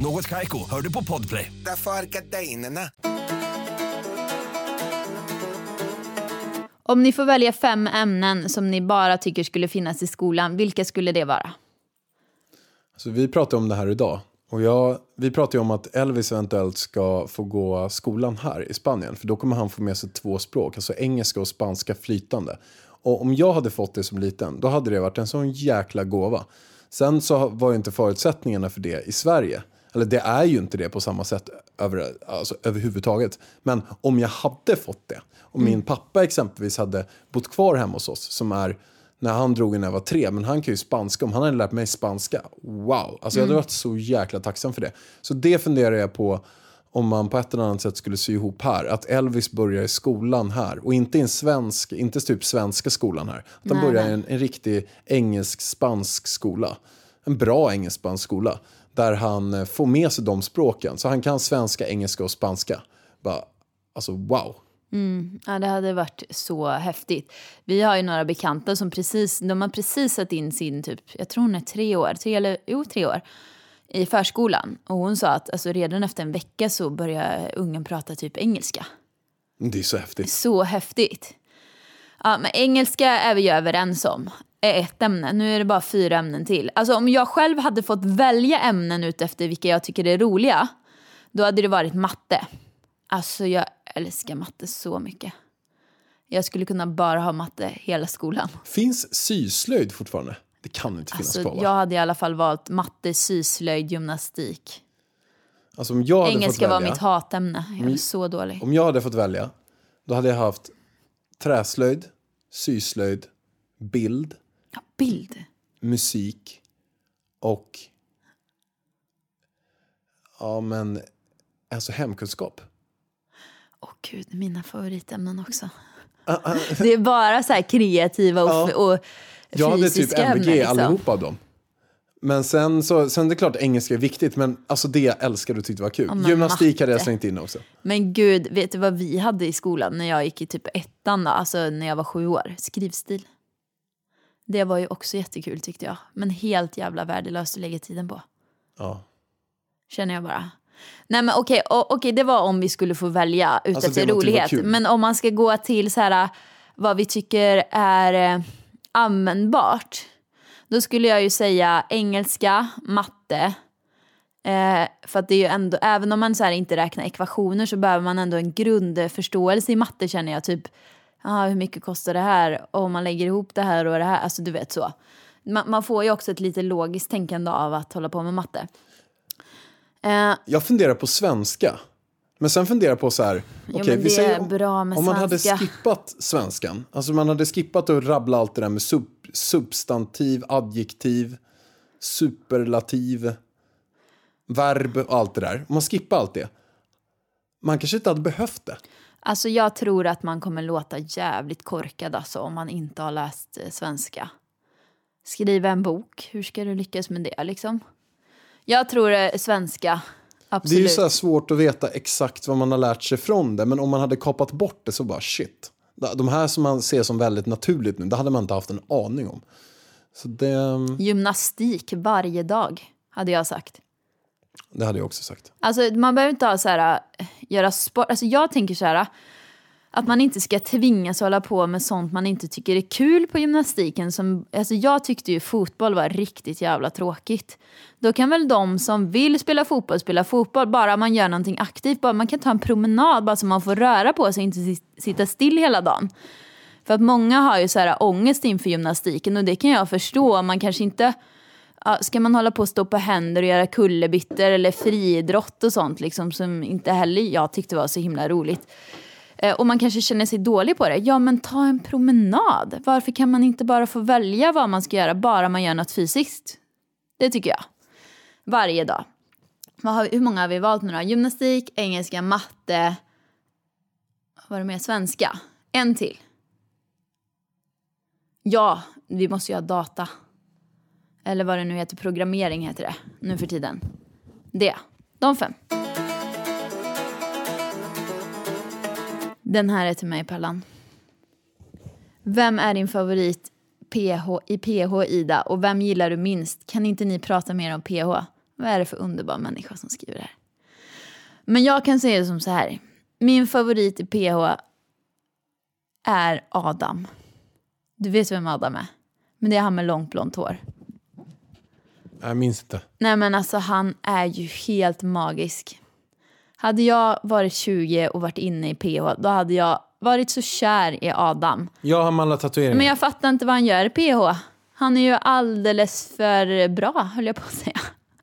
Något Kaiko, hör du på Podplay.
Därför är gardinerna.
Om ni får välja fem ämnen som ni bara tycker skulle finnas i skolan, vilka skulle det vara?
Så vi pratar om det här idag. Och jag, vi pratar ju om att Elvis eventuellt ska få gå skolan här i Spanien. För då kommer han få med sig två språk, alltså engelska och spanska flytande. Och om jag hade fått det som liten, då hade det varit en sån jäkla gåva. Sen så var ju inte förutsättningarna för det i Sverige. Eller det är ju inte det på samma sätt över, alltså, överhuvudtaget. Men om jag hade fått det, om min pappa exempelvis hade bott kvar hemma hos oss, som är när han drog när jag var tre, men han kan ju spanska. Om han hade lärt mig spanska, wow. Alltså jag hade varit så jäkla tacksam för det. Så det funderar jag på om man på ett eller annat sätt skulle sy ihop här. Att Elvis börjar i skolan här och inte i en svensk, inte typ svenska skolan här. Att han
Nej,
börjar i en, en riktig engelsk-spansk skola. En bra engelsk-spansk skola. Där han eh, får med sig de språken. Så han kan svenska, engelska och spanska. Bara, alltså wow.
Ja, det hade varit så häftigt. Vi har ju några bekanta som precis, de har precis satt in sin typ, jag tror hon är tre år, tre eller, jo tre år, i förskolan. Och hon sa att alltså, redan efter en vecka så börjar ungen prata typ engelska.
Det är så häftigt.
Så häftigt. Ja, men engelska är vi ju överens om. Är ett ämne. Nu är det bara fyra ämnen till. Alltså om jag själv hade fått välja ämnen ut efter vilka jag tycker är roliga, då hade det varit matte. Alltså jag älskar matte så mycket. Jag skulle kunna bara ha matte hela skolan.
Finns syslöjd fortfarande? Det kan inte finnas
Alltså,
kvar va?
jag hade i alla fall valt matte, syslöjd, gymnastik.
Alltså om jag hade fått
Engelska var
välja,
mitt hatämne. Jag är så dålig.
Om jag hade fått välja, då hade jag haft träslöjd, syslöjd, bild,
Ja, bild.
musik och ja men alltså hemkunskap.
Åh gud, mina favoritämnen också. Det är bara så här kreativa och,
Ja.
och
Jag hade typ
fysiska
MVG
ämnen. Liksom.
allihopa av dem. Men sen så, sen är det klart engelska är viktigt, men alltså det jag älskade och tyckte var kul.
Men
Gymnastik hade jag
matte.
slängt in också.
Men gud, vet du vad vi hade i skolan när jag gick i typ ettan då? Alltså när jag var sju år? Skrivstil. Det var ju också jättekul tyckte jag. Men helt jävla värdelöst att lägga tiden på.
Ja.
Känner jag bara. Nej men okej, o- okej det var om vi skulle få välja ut
Alltså, det
efter rolighet. Men om man ska gå till så här vad vi tycker är eh, användbart. Då skulle jag ju säga engelska, matte. Eh, för att det är ju ändå, även om man så här inte räknar ekvationer så behöver man ändå en grundförståelse i matte känner jag. Typ, ah, hur mycket kostar det här? Och om man lägger ihop det här och det här. Alltså du vet så. Man, man får ju också ett lite logiskt tänkande av att hålla på med matte. Eh,
Jag funderar på svenska. Men sen funderar jag på så här, okej,
men
vi säger om,
bra med
om man hade skippat svenskan, alltså man hade skippat att rabbla allt det där med sub, substantiv, adjektiv, superlativ, verb och allt det där. Om man skippar allt det, man kanske inte hade behövt det.
Alltså jag tror att man kommer låta jävligt korkad alltså, om man inte har läst eh, svenska. Skriva en bok, hur ska du lyckas med det liksom? Jag tror eh, svenska,
Det är
absolut.
ju så här svårt att veta exakt vad man har lärt sig från det, men om man hade kapat bort det så bara shit. De här som man ser som väldigt naturligt nu, det hade man inte haft en aning om. Det,
Gymnastik varje dag, hade jag sagt
det hade jag också sagt.
Alltså man behöver inte ha så här, äh, göra sport. Alltså jag tänker så här, äh, att man inte ska tvingas hålla på med sånt man inte tycker är kul på gymnastiken. Som, alltså jag tyckte ju fotboll var riktigt jävla tråkigt. Då kan väl de som vill spela fotboll spela fotboll, bara man gör någonting aktivt. Bara man kan ta en promenad bara så man får röra på sig och inte sitta still hela dagen. För att många har ju så här äh, ångest inför gymnastiken och det kan jag förstå. Man kanske inte... Ja, ska man hålla på och stå på händer och göra kullerbyttor eller friidrott och sånt liksom, som inte heller jag tyckte var så himla roligt. Eh, och man kanske känner sig dålig på det. Ja, men ta en promenad. Varför kan man inte bara få välja vad man ska göra bara man gör något fysiskt? Det tycker jag. Varje dag. Vad har vi, hur många har vi valt nu då? Gymnastik, engelska, matte. Vad var det mer? Svenska. En till. Ja, vi måste ju ha data. Eller vad det nu heter, programmering heter det nu för tiden. Det, de fem. Den här är till mig, Pallan. Vem är din favorit PH, i PH, Ida? Och vem gillar du minst? Kan inte ni prata mer om PH? Vad är det för underbar människa som skriver det här? Men jag kan säga det som så här. Min favorit i PH är Adam. Du vet vem Adam är? Men det är han med långt blont hår.
Jag minns inte.
Nej men alltså han är ju helt magisk. Hade jag varit 20 och varit inne i PH, då hade jag varit så kär i Adam.
Jag har alla tatueringar.
Men jag fattar inte vad han gör i PH. Han är ju alldeles för bra, höll jag på att säga.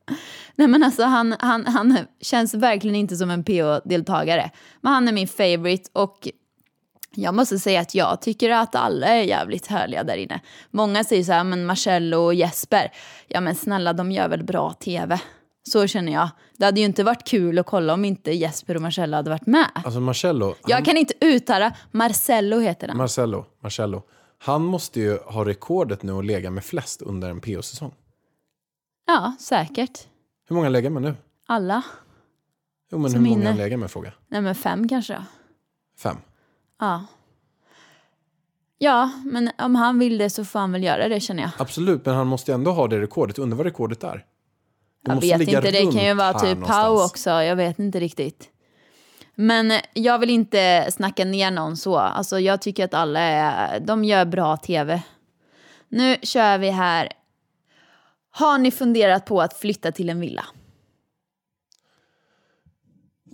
Nej men alltså han, han, han känns verkligen inte som en PH-deltagare. Men han är min favorite och jag måste säga att jag tycker att alla är jävligt härliga där inne. Många säger så här, men Marcello och Jesper, ja men snälla de gör väl bra tv. Så känner jag. Det hade ju inte varit kul att kolla om inte Jesper och Marcello hade varit med.
Alltså Marcello, han,
Jag kan inte uttala, Marcello heter den.
Marcello, Marcello, han måste ju ha rekordet nu att lägga med flest under en PO-säsong.
Ja, säkert.
Hur många lägger man nu?
Alla.
Jo, men
Som
hur många
inne.
han lägger med fråga?
Nej men fem kanske då.
Fem.
Ja. Ja, men om han vill det så får han väl göra det känner jag.
Absolut, men han måste ju ändå ha det rekordet. Undrar vad rekordet är? Det
Jag vet inte, det kan ju vara typ Pau också. Jag vet inte riktigt. Men jag vill inte snacka ner någon så. Alltså jag tycker att alla är, de gör bra tv. Nu kör vi här. Har ni funderat på att flytta till en villa?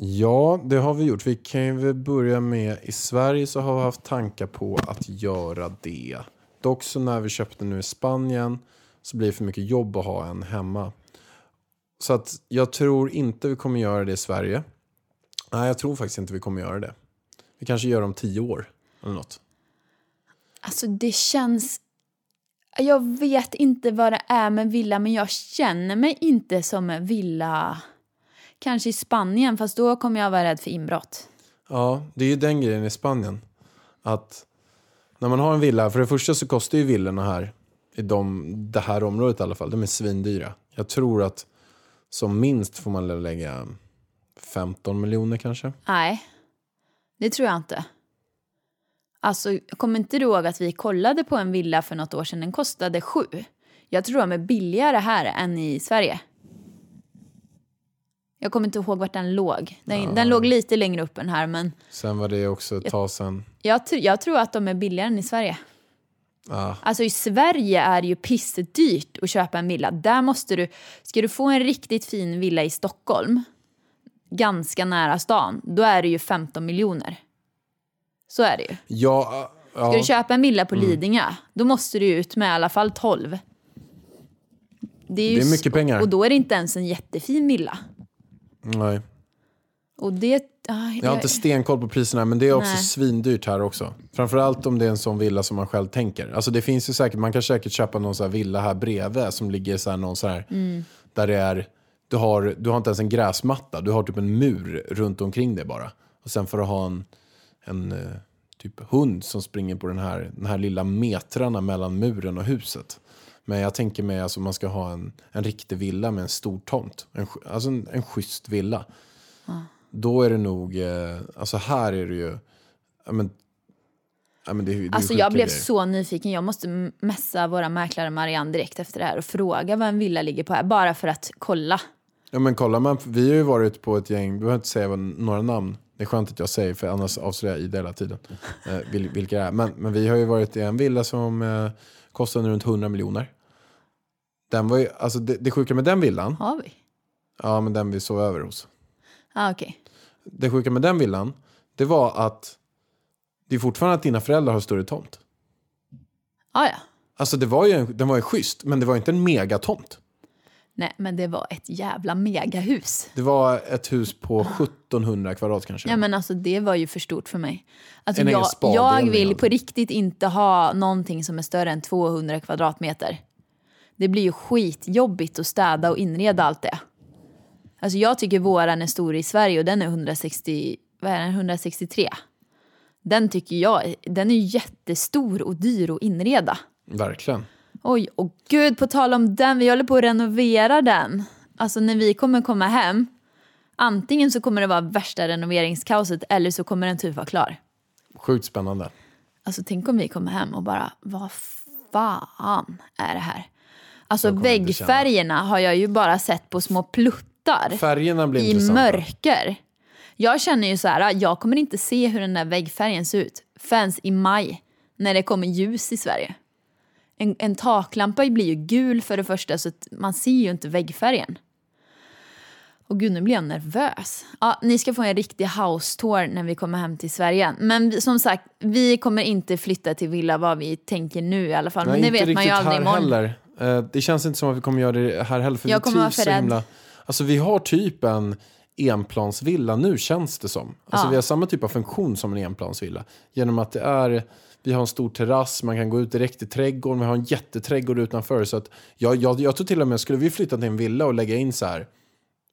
Ja, det har vi gjort. Vi kan ju börja med, i Sverige så har vi haft tankar på att göra det. Dock så när vi köpte nu i Spanien så blir det för mycket jobb att ha en hemma. Så att jag tror inte vi kommer göra det i Sverige. Nej, jag tror faktiskt inte vi kommer göra det. Vi kanske gör det om tio år eller något.
Alltså det känns... Jag vet inte vad det är med villa men jag känner mig inte som en villa... Kanske i Spanien fast då kommer jag vara rädd för inbrott.
Ja, det är ju den grejen i Spanien. Att när man har en villa, för det första så kostar ju villorna här, i de, det här området i alla fall, de är svindyra. Jag tror att som minst får man lägga 15 miljoner kanske.
Nej, det tror jag inte. Alltså, kommer inte du ihåg att vi kollade på en villa för något år sedan? Den kostade sju. Jag tror de är billigare här än i Sverige. Jag kommer inte ihåg vart den låg. Den, den låg lite längre upp än här, men
Sen var det också ett tag sen.
jag, tr- jag tror att de är billigare än i Sverige.
Ja,
Alltså i Sverige är det ju pissdyrt att köpa en villa. Där måste du, ska du få en riktigt fin villa i Stockholm, ganska nära stan, då är det ju 15 miljoner. Så är det ju.
ja,
Ska
ja,
du köpa en villa på Lidingö, då måste du ut med i alla fall 12. Det är,
Det är mycket pengar.
Och då är det inte ens en jättefin villa.
Nej.
Och det... ah,
Jag har inte stenkoll på priserna men det är också
Nej.
svindyrt här också. Framförallt om det är en sån villa som man själv tänker. Alltså det finns ju säkert, man kan säkert köpa någon sån här villa här bredvid som ligger så här någon så här,
Mm.
där det är, du har, du har inte ens en gräsmatta, du har typ en mur runt omkring det bara. Och sen får du ha en, en eh, typ hund som springer på den här, den här lilla metrarna mellan muren och huset. Men jag tänker mig alltså man ska ha en, en riktig villa med en stor tomt. En, alltså en, en schysst villa. Då är det nog, eh, alltså här är det ju, ja men, ja, men det, det
Alltså jag blev
grejer.
så nyfiken. Jag måste messa våra mäklare Marianne direkt efter det här och fråga vad en villa ligger på här. Bara för att kolla.
Ja men kolla, man, vi har ju varit på ett gäng, du behöver inte säga några namn. Det är skönt att jag säger för annars avslöjar jag i det hela tiden eh, vil, vilka det är. Men, men vi har ju varit i en villa som eh, kostade runt 100 miljoner. Den var ju, alltså det, det sjuka med den villan,
Har vi?
ja men den vi sov över hos.
Ah, okej.
Det sjuka med den villan, det var att det är fortfarande att dina föräldrar har större tomt.
Ah, ja.
Alltså det var ju, en- den var ju schysst, men det var inte en megatomt.
Nej, men det var ett jävla megahus.
Det var ett hus på 1700 kvadrat kanske.
Ja, men alltså det var ju för stort för mig. Alltså,
En
jag, jag vill på riktigt inte ha någonting som är större än 200 kvadratmeter. Det blir ju skitjobbigt att städa och inreda allt det. Alltså jag tycker våran är stor i Sverige och den är 160, vad är den, 163. Den tycker jag, den är jättestor och dyr att inreda.
Verkligen.
Oj, och gud på tal om den, vi håller på att renovera den. Alltså när vi kommer komma hem, antingen så kommer det vara värsta renoveringskaoset eller så kommer den typ vara klar.
Sjukt spännande.
Alltså tänk om vi kommer hem och bara, vad fan är det här? Alltså väggfärgerna har jag ju bara sett på små pluttar
Färgerna blir
i mörker. Jag känner ju så här, jag kommer inte se hur den där väggfärgen ser ut förrän i maj när det kommer ljus i Sverige. En, en taklampa blir ju gul för det första så man ser ju inte väggfärgen. Och gud, nu blir jag nervös. Ja, ni ska få en riktig house tour när vi kommer hem till Sverige. Men som sagt, vi kommer inte flytta till villa vad vi tänker nu i alla fall.
Nej,
Men det vet man ju aldrig imorgon.
heller. Eh, Det känns inte som att vi kommer göra det här heller. För
Jag
vi
kommer vara för rädd.
himla... Alltså vi har typ en enplansvilla nu känns det som. Alltså
Ja.
vi har samma typ av funktion som en enplansvilla. Genom att det är, vi har en stor terrass, man kan gå ut direkt i trädgården, vi har en jätteträdgård utanför. Så att jag, jag, jag tror till och med, skulle vi flytta till en villa och lägga in så här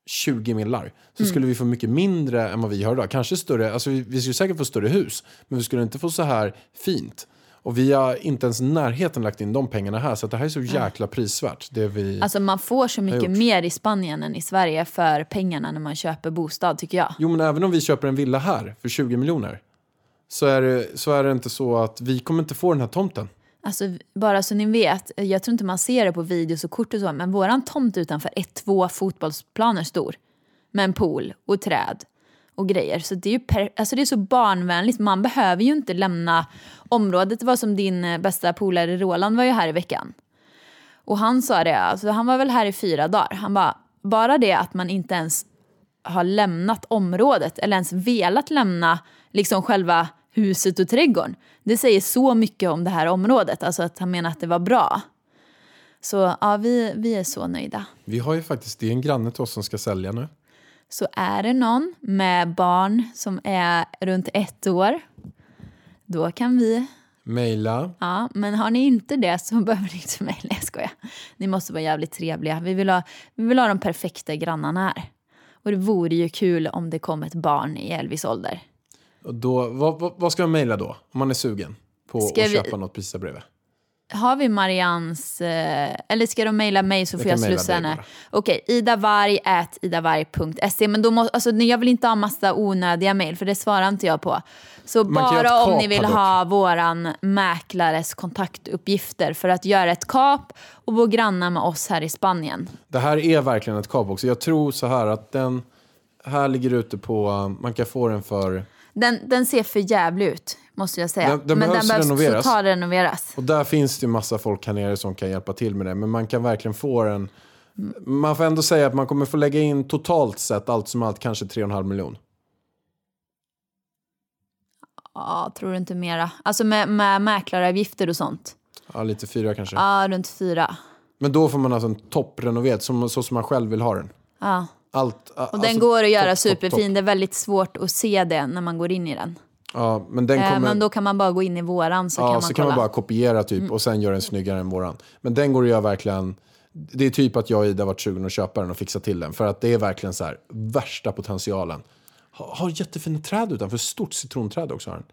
20 millar så
Mm.
skulle vi få mycket mindre än vad vi har idag. Kanske större, alltså vi, vi skulle säkert få större hus, men vi skulle inte få så här fint. Och vi har inte ens närheten lagt in de pengarna här, så det här är så jäkla prisvärt. Det vi...
Alltså man får så mycket mer i Spanien än i Sverige för pengarna när man köper bostad tycker jag.
Jo, men även om vi köper en villa här för 20 miljoner så är, det, så är det inte så att vi kommer inte få den här tomten.
Alltså bara så ni vet, jag tror inte man ser det på videos och kort och så, men våran tomt utanför är två fotbollsplaner stor. Med en pool och träd och grejer. Så det är ju per, alltså det är så barnvänligt, man behöver ju inte lämna området. Det var som din eh, bästa polare Roland var ju här i veckan. Och han sa det, alltså han var väl här i fyra dagar. Han bara, bara det att man inte ens har lämnat området eller ens velat lämna liksom själva huset och trädgården. Det säger så mycket om det här området, alltså att han menar att det var bra. Så ja, vi, vi är så nöjda.
Vi har ju faktiskt, det är en granne till oss som ska sälja nu.
Så är det någon med barn som är runt ett år, då kan vi
Mejla.
Ja, men har ni inte det så behöver ni inte mejla. Jag skojar. Ni måste vara jävligt trevliga. Vi vill, ha, vi vill ha de perfekta grannarna här. Och det vore ju kul om det kom ett barn i Elvis ålder.
Och då, vad, vad, vad ska man mejla då? Om man är sugen på
Ska
att
vi-
köpa något precis bredvid.
Har vi Marians... Eh, eller ska de mejla mig så
Jag
får jag slussa henne? Okej, idavarg.idavarg.se. Men då må, alltså, jag vill inte ha massa onödiga mejl för det svarar inte jag på. Så
Man
bara om ni vill
här dock.
ha våran mäklares kontaktuppgifter för att göra ett kap och bo grannar med oss här i Spanien.
Det här är verkligen ett kap också. Jag tror så här att den här ligger ute på, man kan få den för,
Den, den ser för jävlig ut, måste jag säga.
Den- den
Men
behövs
den behövs
renoveras.
renoveras.
och där finns det ju massa folk här nere som kan hjälpa till med det. Men man kan verkligen få den, man får ändå säga att man kommer få lägga in totalt sett allt som allt kanske 3,5 miljon.
Ja, tror du inte mera? Alltså med, med mäklaravgifter och sånt.
Ja, lite fyra kanske.
Ja, runt fyra.
Men då får man alltså en topprenoverad, som, så som man själv vill ha den.
Ja.
Allt,
Och den går att göra superfin. Det är väldigt svårt att se det när man går in i den.
Ja, men den
Eh,
kommer...
Men då kan man bara gå in i våran så
ja,
kan man
så
kolla.
kan man bara kopiera typ och sen göra den snyggare än våran. Men den går att göra verkligen... Det är typ att jag och Ida varit 20 att köpa den och fixa till den. För att det är verkligen så här, värsta potentialen. Har, har jättefina träd utanför, stort citronträd också har den.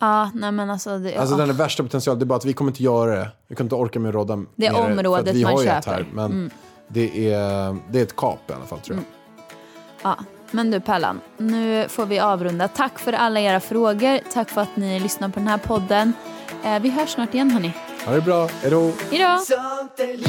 Ja, nej men alltså. Det,
Alltså den är värsta potentialen, det är bara att vi kommer inte göra det. Vi kommer inte orka med att rodda
Det är området
vi
man köper. Mm.
här, men det, är, det är ett kap i alla fall tror jag.
Ja, men du Pellan, nu får vi avrunda. Tack för alla era frågor. Tack för att ni lyssnar på den här podden. Eh, vi hörs snart igen hörni.
Ha det bra, hejdå!
Hejdå!
Sånt är